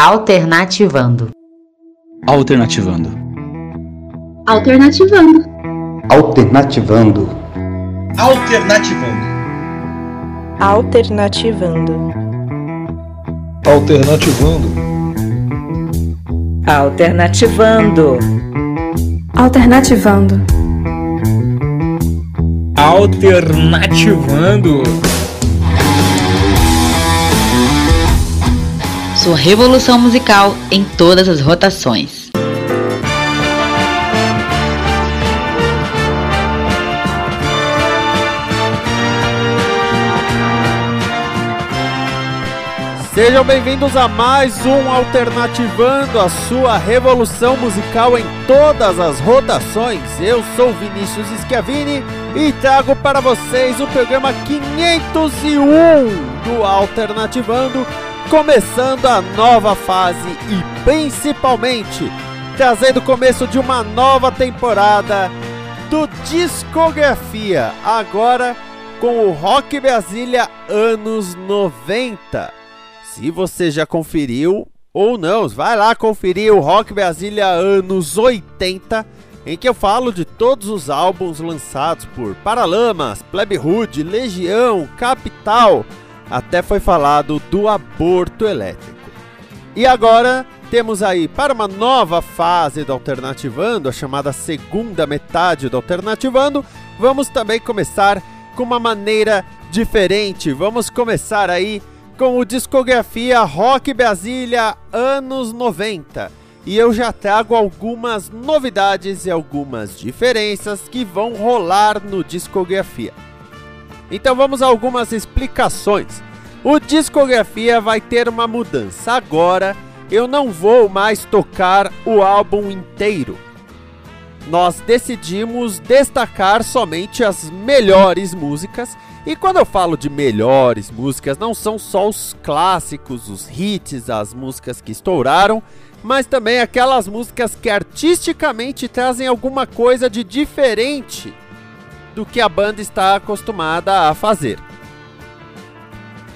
Alternativando. Alternativando. Alternativando. Alternativando. Alternativando. Alternativando. Alternativando. Alternativando. Alternativando. Alternativando. Sua revolução musical em todas as rotações. Sejam bem-vindos a mais um Alternativando, a sua revolução musical em todas as rotações. Eu sou Vinícius Schiavini e trago para vocês o programa 501 do Alternativando, começando a nova fase e principalmente trazendo o começo de uma nova temporada do Discografia, agora com o Rock Brasília anos 90. Se você já conferiu ou não, vai lá conferir o Rock Brasília anos 80, em que eu falo de todos os álbuns lançados por Paralamas, Plebe Hood, Legião, Capital, até foi falado do aborto elétrico. E agora temos aí para uma nova fase do Alternativando, a chamada segunda metade do Alternativando, vamos também começar com uma maneira diferente. Vamos começar aí com o discografia Rock Brasília anos 90. E eu já trago algumas novidades e algumas diferenças que vão rolar no discografia. Então vamos a algumas explicações. O discografia vai ter uma mudança. Agora eu não vou mais tocar o álbum inteiro. Nós decidimos destacar somente as melhores músicas e quando eu falo de melhores músicas, não são só os clássicos, os hits, as músicas que estouraram, mas também aquelas músicas que artisticamente trazem alguma coisa de diferente do que a banda está acostumada a fazer.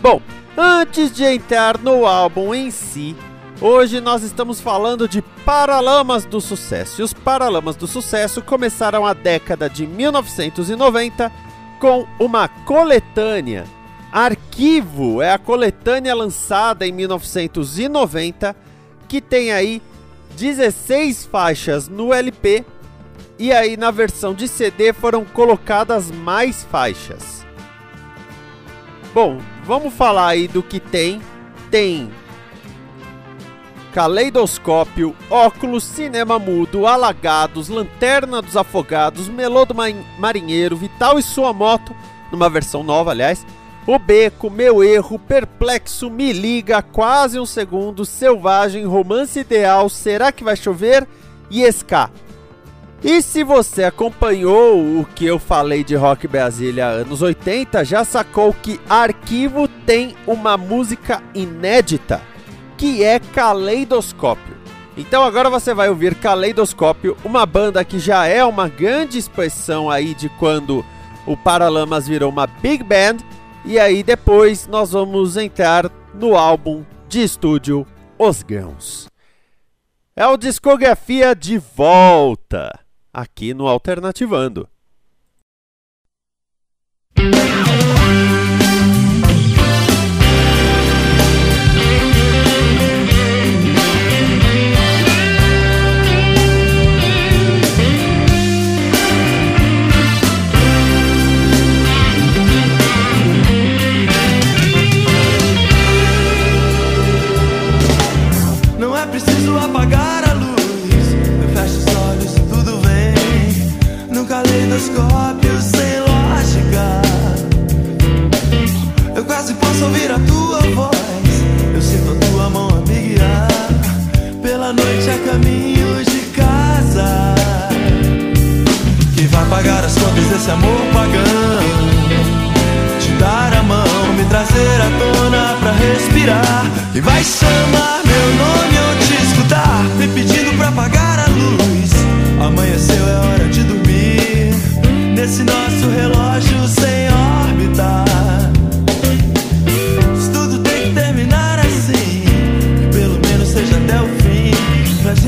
Bom, antes de entrar no álbum em si, hoje nós estamos falando de Paralamas do Sucesso. E os Paralamas do Sucesso começaram a década de 1990 com uma coletânea. Arquivo é a coletânea lançada em 1990 que tem aí 16 faixas no LP e aí na versão de CD foram colocadas mais faixas. Bom, vamos falar aí do que tem. Tem Caleidoscópio, Óculos, Cinema Mudo, Alagados, Lanterna dos Afogados, Melô do Marinheiro, Vital e Sua Moto, numa versão nova, aliás, O Beco, Meu Erro, Perplexo, Me Liga, Quase um Segundo, Selvagem, Romance Ideal, Será que Vai Chover e Ska. E se você acompanhou o que eu falei de Rock Brasília anos 80, já sacou que Arquivo tem uma música inédita que é Caleidoscópio. Então agora você vai ouvir Caleidoscópio, uma banda que já é uma grande expressão aí de quando o Paralamas virou uma big band, e aí depois nós vamos entrar no álbum de estúdio Os Grãos. É o discografia de volta aqui no Alternativando.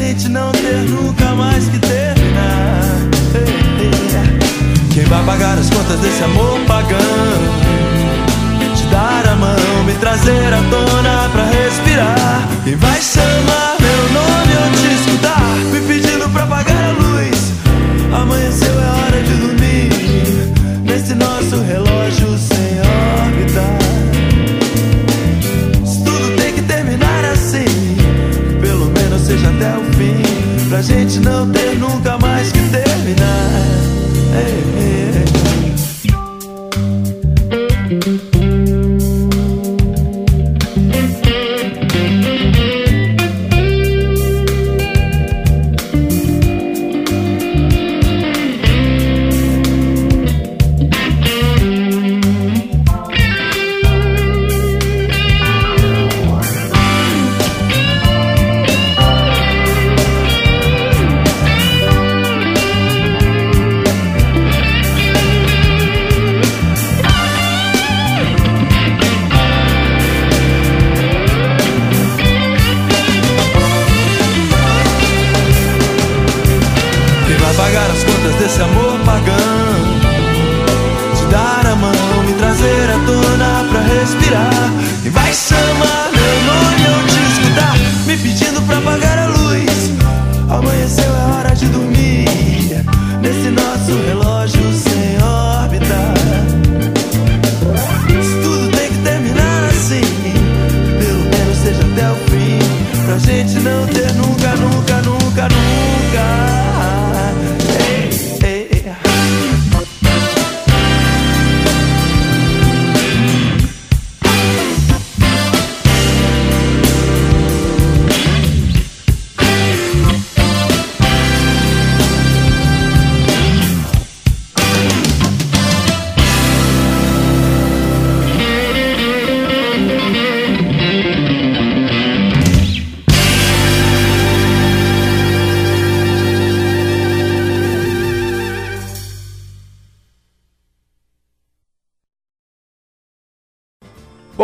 Gente não ter nunca mais que terminar. Quem vai pagar as contas desse amor pagão? Te dar a mão, me trazer à tona pra respirar. Quem vai chamar Pra gente não ter nunca mais que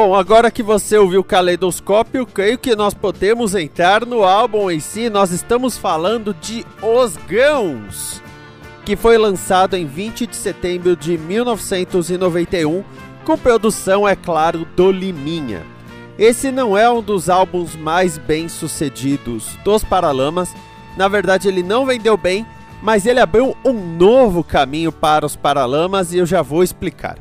Bom, agora que você ouviu o Caleidoscópio, creio que nós podemos entrar no álbum em si. Nós estamos falando de Os Gãos, que foi lançado em 20 de setembro de 1991, com produção, é claro, do Liminha. Esse não é um dos álbuns mais bem sucedidos dos Paralamas. Na verdade, ele não vendeu bem, mas ele abriu um novo caminho para os Paralamas e eu já vou explicar.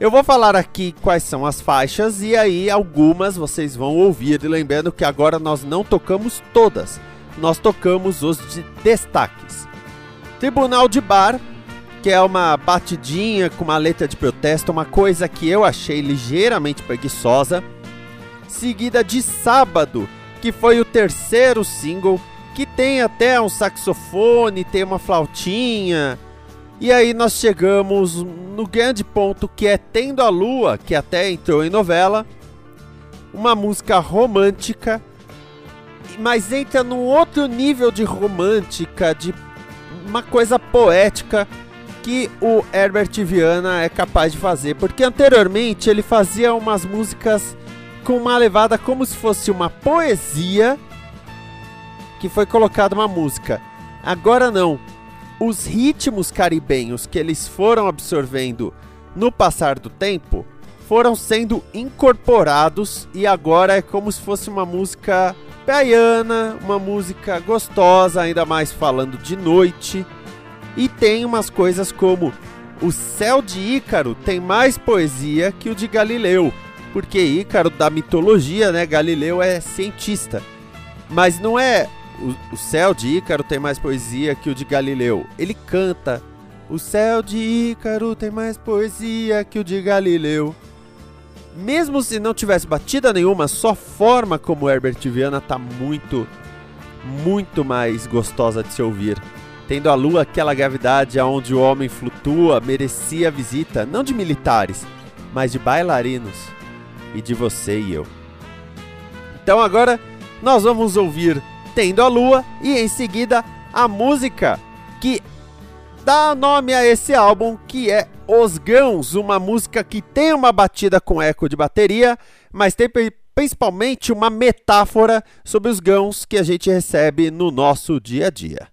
Eu vou falar aqui quais são as faixas e aí algumas vocês vão ouvir. E lembrando que agora nós não tocamos todas, nós tocamos os de destaques. Tribunal de Bar, que é uma batidinha com uma letra de protesto, uma coisa que eu achei ligeiramente preguiçosa. Seguida de Sábado, que foi o terceiro single, que tem até um saxofone, tem uma flautinha. E aí nós chegamos no grande ponto que é Tendo a Lua, que até entrou em novela. Uma música romântica, mas entra num outro nível de romântica, de uma coisa poética que o Herbert Viana é capaz de fazer, porque anteriormente ele fazia umas músicas com uma levada como se fosse uma poesia que foi colocada uma música. Agora não. Os ritmos caribenhos que eles foram absorvendo no passar do tempo foram sendo incorporados e agora é como se fosse uma música praiana, uma música gostosa, ainda mais falando de noite. E tem umas coisas como o céu de Ícaro tem mais poesia que o de Galileu, porque Ícaro da mitologia, né? Galileu é cientista. Mas não é o, o céu de Ícaro tem mais poesia que o de Galileu. Ele canta: O céu de Ícaro tem mais poesia que o de Galileu. Mesmo se não tivesse batida nenhuma, só forma como Herbert Viana tá muito muito mais gostosa de se ouvir. Tendo a lua aquela gravidade aonde o homem flutua, merecia a visita não de militares, mas de bailarinos e de você e eu. Então agora nós vamos ouvir Tendo a Lua e em seguida a música que dá nome a esse álbum, que é Os Gãos, uma música que tem uma batida com eco de bateria, mas tem principalmente uma metáfora sobre os gãos que a gente recebe no nosso dia a dia.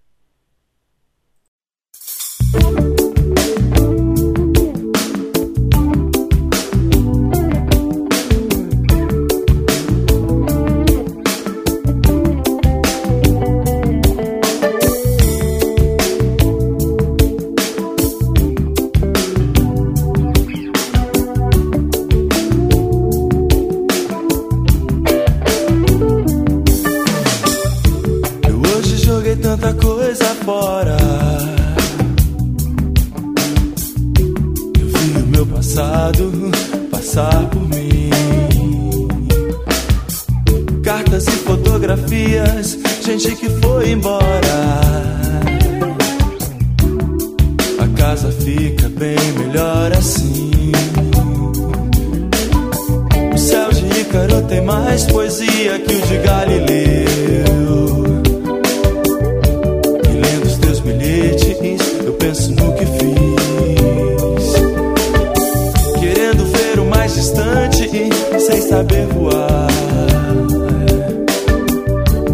embora. Eu vi o meu passado passar por mim. Cartas e fotografias, gente que foi embora. A casa fica bem melhor assim. O céu de Ícaro tem mais poesia que o de Galileu. no que fiz. Querendo ver o mais distante e sem saber voar.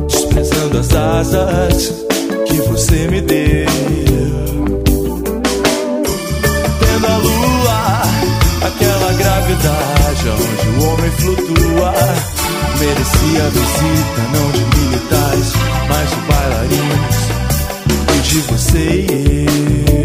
Desprezando as asas que você me deu. Tendo a lua, aquela gravidade onde o homem flutua. Merecia a visita, não de militares, mas de bailarinos de você e eu.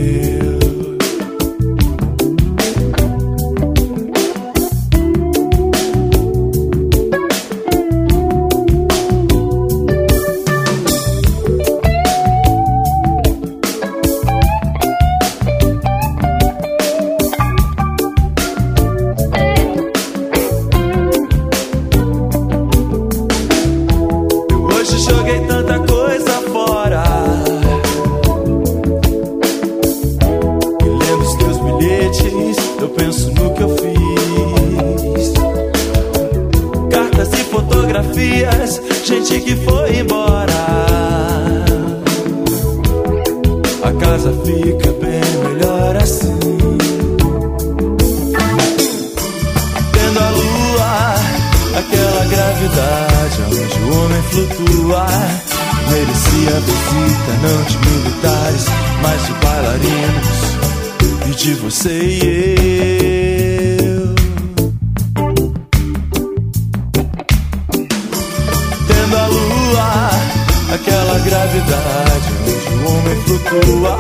Aquela gravidade onde o homem flutua.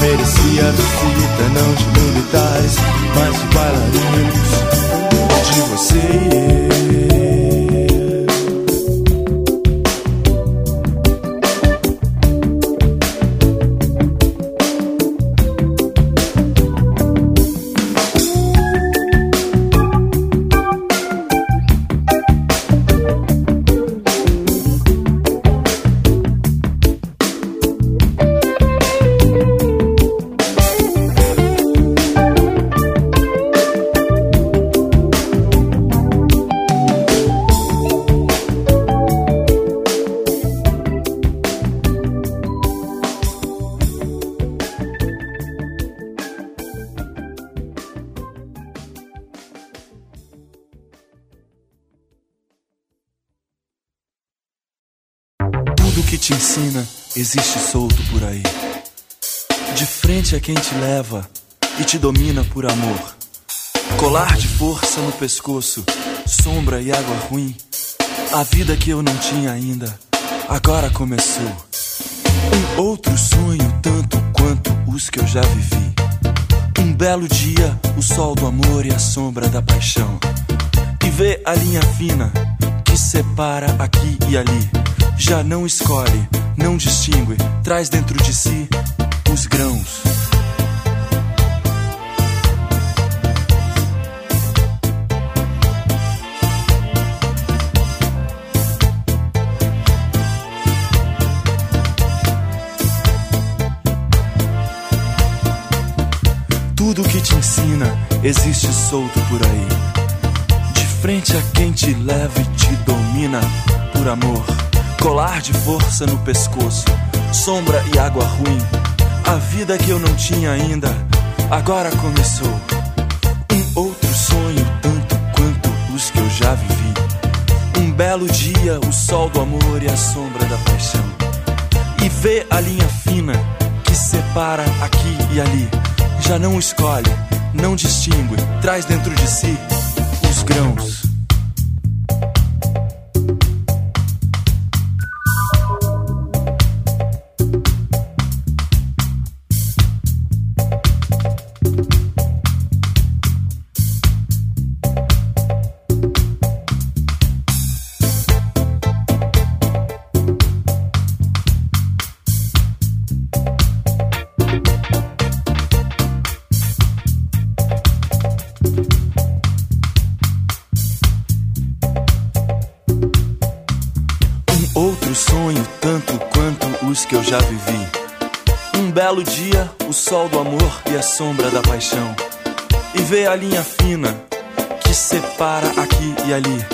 Merecia a visita não de militares Mas de bailarinos. De você e eu existe solto por aí. De frente é quem te leva e te domina por amor. Colar de força no pescoço, sombra e água ruim. A vida que eu não tinha ainda, agora começou. Um outro sonho, tanto quanto os que eu já vivi. Um belo dia, o sol do amor e a sombra da paixão. E vê a linha fina que separa aqui e ali já não escolhe, não distingue, traz dentro de si os grãos. Tudo que te ensina existe solto por aí. De frente a quem te leva e te domina por amor. Colar de força no pescoço, sombra e água ruim. A vida que eu não tinha ainda, agora começou. Um outro sonho, tanto quanto os que eu já vivi. Um belo dia, o sol do amor e a sombra da paixão. E vê a linha fina que separa aqui e ali. Já não escolhe, não distingue, traz dentro de si os grãos. Belo dia, o sol do amor e a sombra da paixão. E vê a linha fina que separa aqui e ali.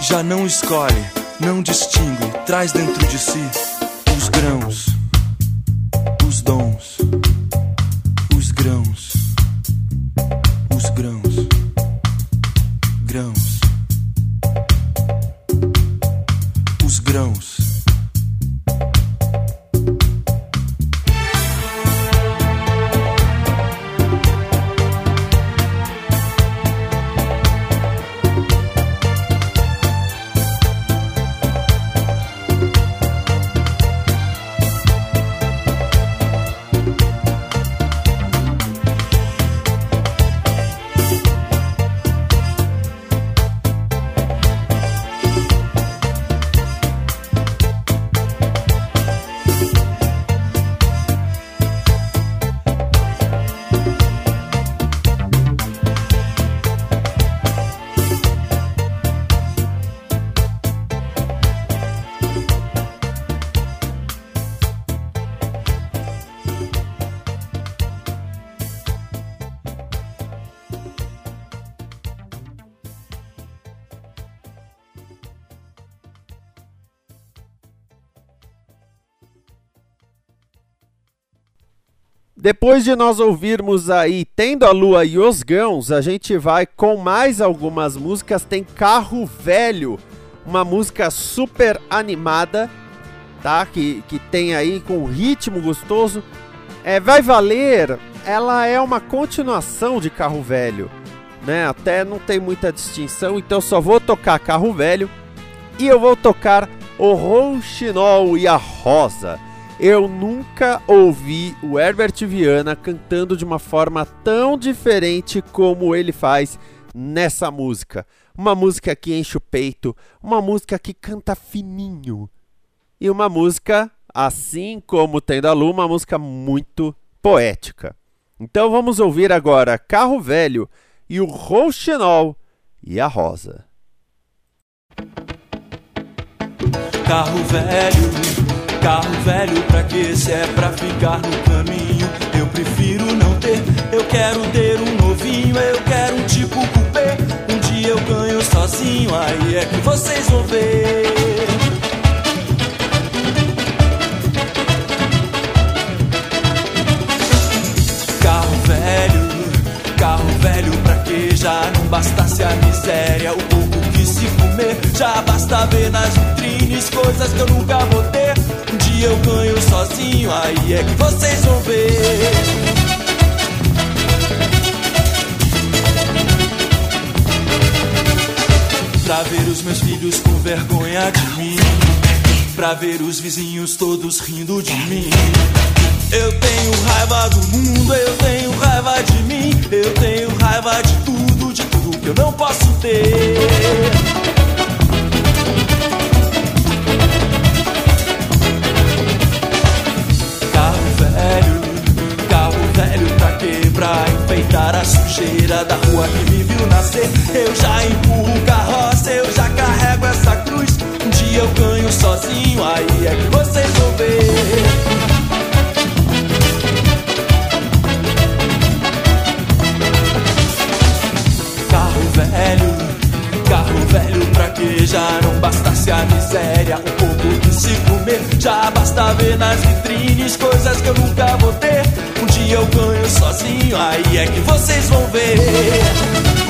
Já não escolhe, não distingue, traz dentro de si os grãos, os dons, Depois de nós ouvirmos aí Tendo a Lua e os Gãos, a gente vai com mais algumas músicas. Tem Carro Velho, uma música super animada, tá? Que, que tem aí com ritmo gostoso. É, vai valer, ela é uma continuação de Carro Velho, né? Até não tem muita distinção, então só vou tocar Carro Velho e eu vou tocar o Rouxinol e a Rosa. Eu nunca ouvi o Herbert Viana cantando de uma forma tão diferente como ele faz nessa música. Uma música que enche o peito, uma música que canta fininho. E uma música, assim como Tendo a Lua, uma música muito poética. Então vamos ouvir agora Carro Velho e o Rouxinol e a Rosa. Carro velho, carro velho pra que se é pra ficar no caminho? Eu prefiro não ter, eu quero ter um novinho, eu quero um tipo coupé. Um dia eu ganho sozinho, aí é que vocês vão ver. Carro velho, carro velho pra que já não bastasse a miséria, o pouco que se comer, já basta ver nas vitrines coisas que eu nunca vou ter. Dia eu ganho sozinho, aí é que vocês vão ver. Pra ver os meus filhos com vergonha de mim. Pra ver os vizinhos todos rindo de mim. Eu tenho raiva do mundo, eu tenho raiva de mim. Eu tenho raiva de tudo, de tudo que eu não posso ter. sujeira da rua que me viu nascer. Eu já empurro carroça, eu já carrego essa cruz. Um dia eu ganho sozinho, aí é que vocês vão ver. Carro velho, carro velho, pra que já não bastasse a miséria, um pouco de se comer. Já basta ver nas vitrines coisas que eu nunca vou ter. Um dia eu ganho sozinho, aí é que vocês vão ver.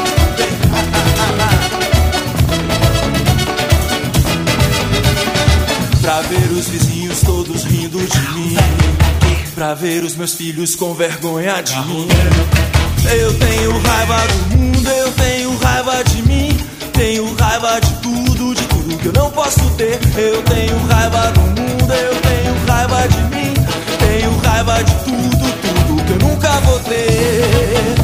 Pra ver os vizinhos todos rindo de mim. Pra ver os meus filhos com vergonha de mim. Eu tenho raiva do mundo, eu tenho raiva de mim. Tenho raiva de tudo, de tudo que eu não posso ter. Eu tenho raiva do mundo, eu tenho raiva de mim. Tenho raiva de tudo, que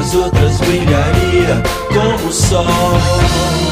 as outras brilharia como o sol.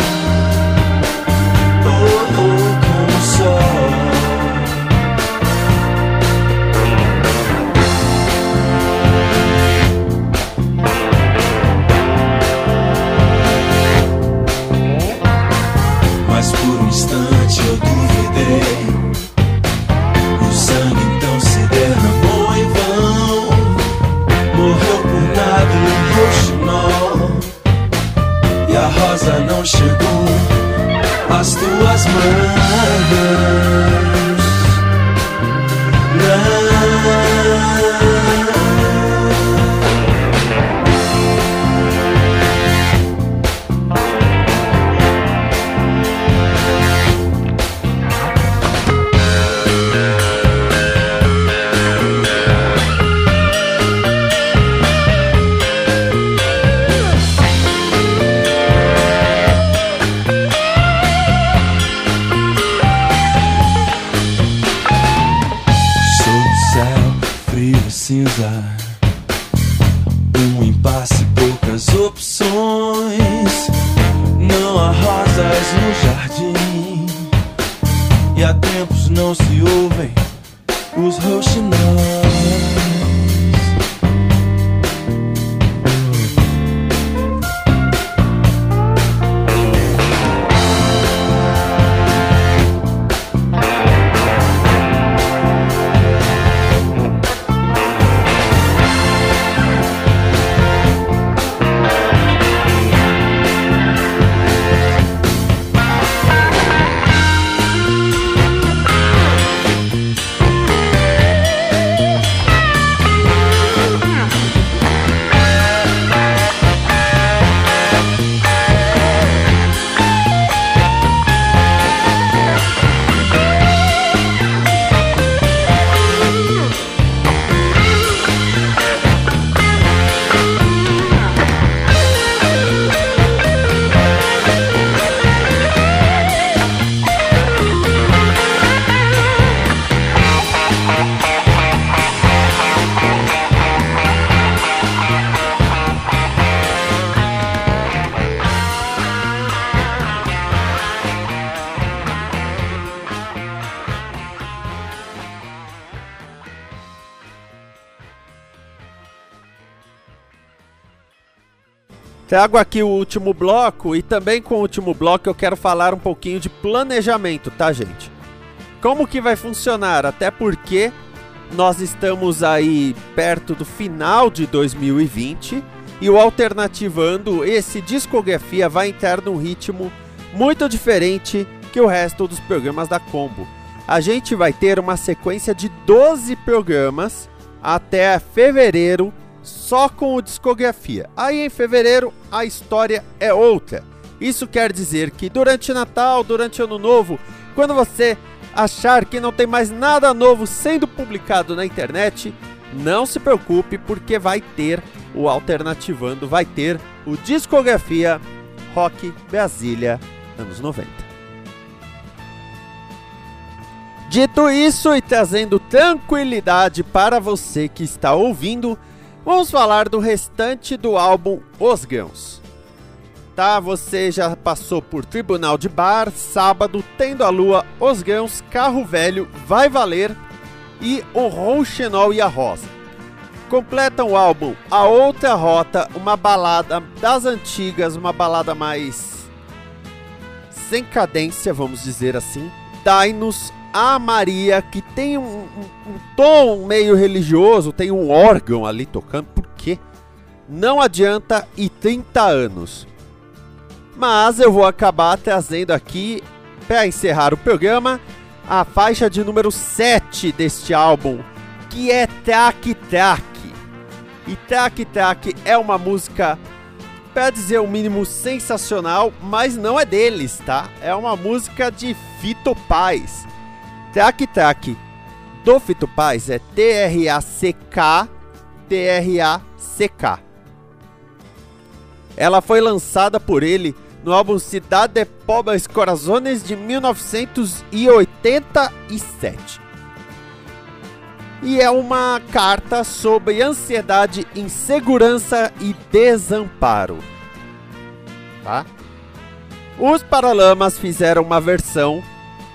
Trago aqui o último bloco e também com o último bloco eu quero falar um pouquinho de planejamento, tá, gente? Como que vai funcionar? Até porque nós estamos aí perto do final de 2020 e o Alternativando, esse discografia vai entrar num ritmo muito diferente que o resto dos programas da Combo. A gente vai ter uma sequência de 12 programas até fevereiro só com o discografia. Aí em fevereiro a história é outra. Isso quer dizer que durante Natal, durante Ano Novo, quando você achar que não tem mais nada novo sendo publicado na internet, não se preocupe porque vai ter o Alternativando, vai ter o Discografia Rock Brasília anos 90. Dito isso e trazendo tranquilidade para você que está ouvindo, vamos falar do restante do álbum Os Grãos. Tá, você já passou por Tribunal de Bar, Sábado, Tendo a Lua, Os Grãos, Carro Velho, Vai Valer e O Rouxinol e a Rosa. Completam o álbum A Outra Rota, uma balada das antigas, uma balada mais sem cadência, vamos dizer assim. Dai-nos a Maria, que tem um, um, um, tom meio religioso, tem um órgão ali tocando, porque não adianta e 30 anos. Mas eu vou acabar trazendo aqui, para encerrar o programa, a faixa de número 7 deste álbum, que é Track Track. E Track Track é uma música, para dizer o mínimo, sensacional, mas não é deles, tá? É uma música de Fito Paz. Track Track do Fito Paz é T-R-A-C-K, T-R-A-C-K. Ela foi lançada por ele no álbum Cidade de Pobres Corazones de 1987. E é uma carta sobre ansiedade, insegurança e desamparo. Tá? Os Paralamas fizeram uma versão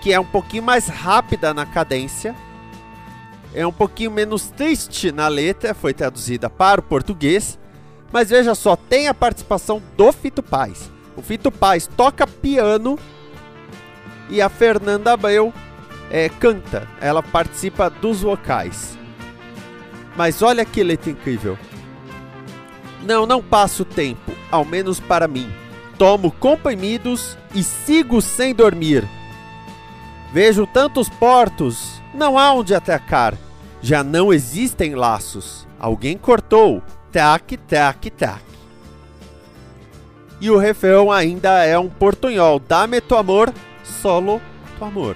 que é um pouquinho mais rápida na cadência, é um pouquinho menos triste na letra, foi traduzida para o português, mas veja só, tem a participação do Fito Paz. O Fito Paz toca piano e a Fernanda Abreu é, canta, ela participa dos vocais. Mas olha que letra incrível. Não, não passo tempo, ao menos para mim. Tomo comprimidos e sigo sem dormir. Vejo tantos portos, não há onde atacar. Já não existem laços. Alguém cortou. Tac, tac, tac. E o refrão ainda é um portunhol. Dá-me tu amor, solo tu amor.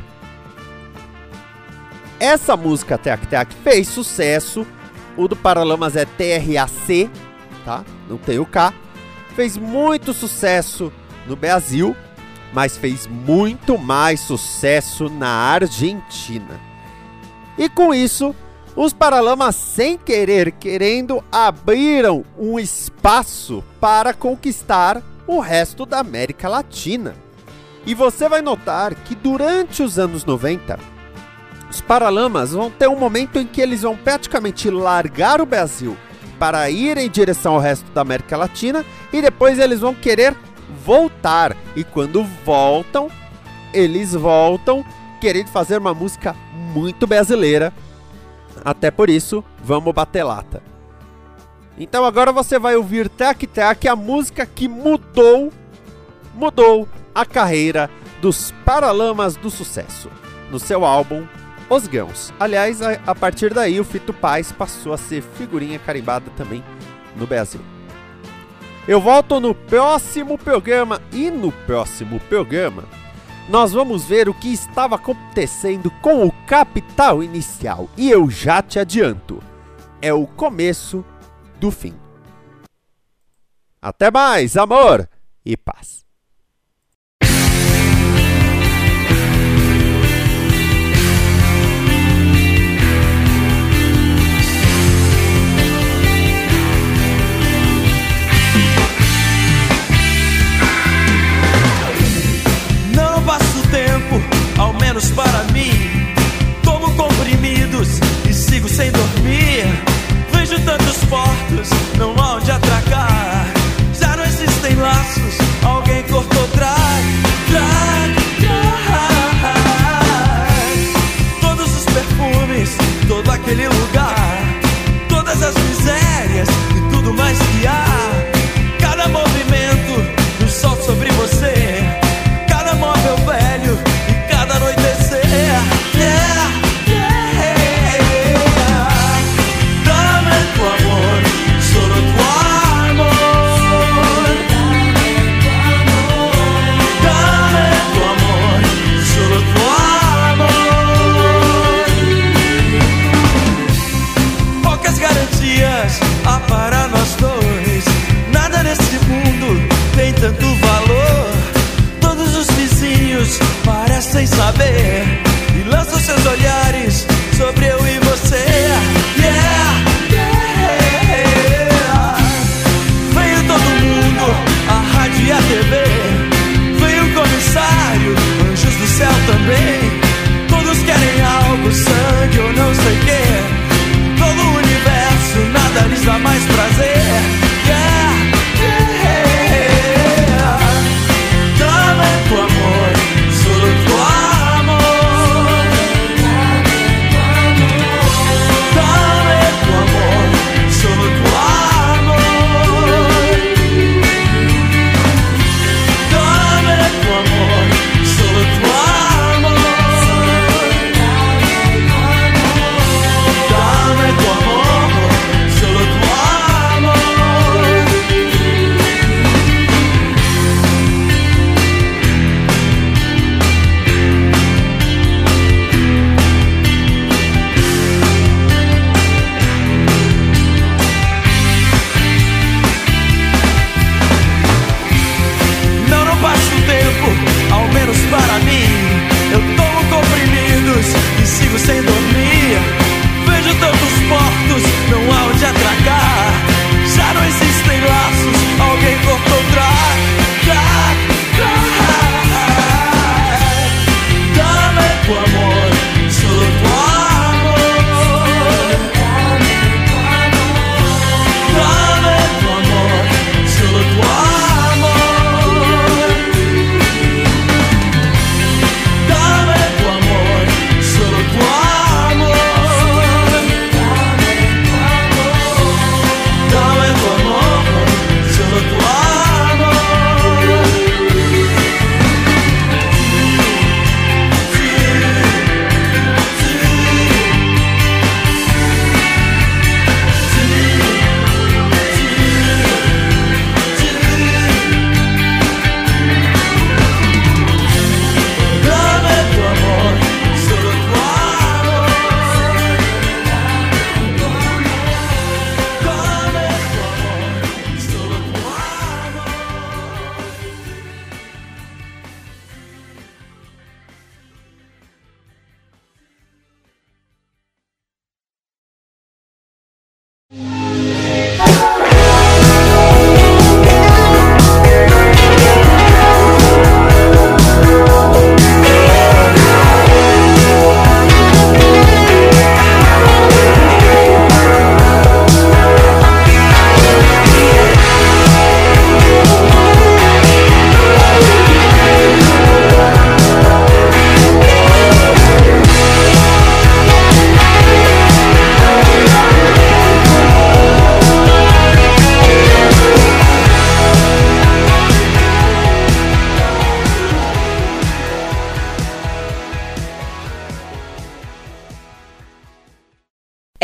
Essa música Tac Tac fez sucesso. O do Paralamas é TRAC, tá? Não tem o K. Fez muito sucesso no Brasil mas fez muito mais sucesso na Argentina. E com isso, os Paralamas, sem querer querendo, abriram um espaço para conquistar o resto da América Latina. E você vai notar que durante os anos 90, os Paralamas vão ter um momento em que eles vão praticamente largar o Brasil para ir em direção ao resto da América Latina e depois eles vão querer voltar. E quando voltam, eles voltam querendo fazer uma música muito brasileira. Até por isso, vamos bater lata. Então agora você vai ouvir Tac Tac, a música que mudou, mudou a carreira dos Paralamas do Sucesso, no seu álbum Os Gãos. Aliás, a, a partir daí o Fito Paz passou a ser figurinha carimbada também no Brasil. Eu volto no próximo programa e no próximo programa nós vamos ver o que estava acontecendo com o capital inicial e eu já te adianto, é o começo do fim. Até mais, amor e paz. Menos para mim. Tomo comprimidos e sigo sem dormir. Vejo tantos portos, não há onde existe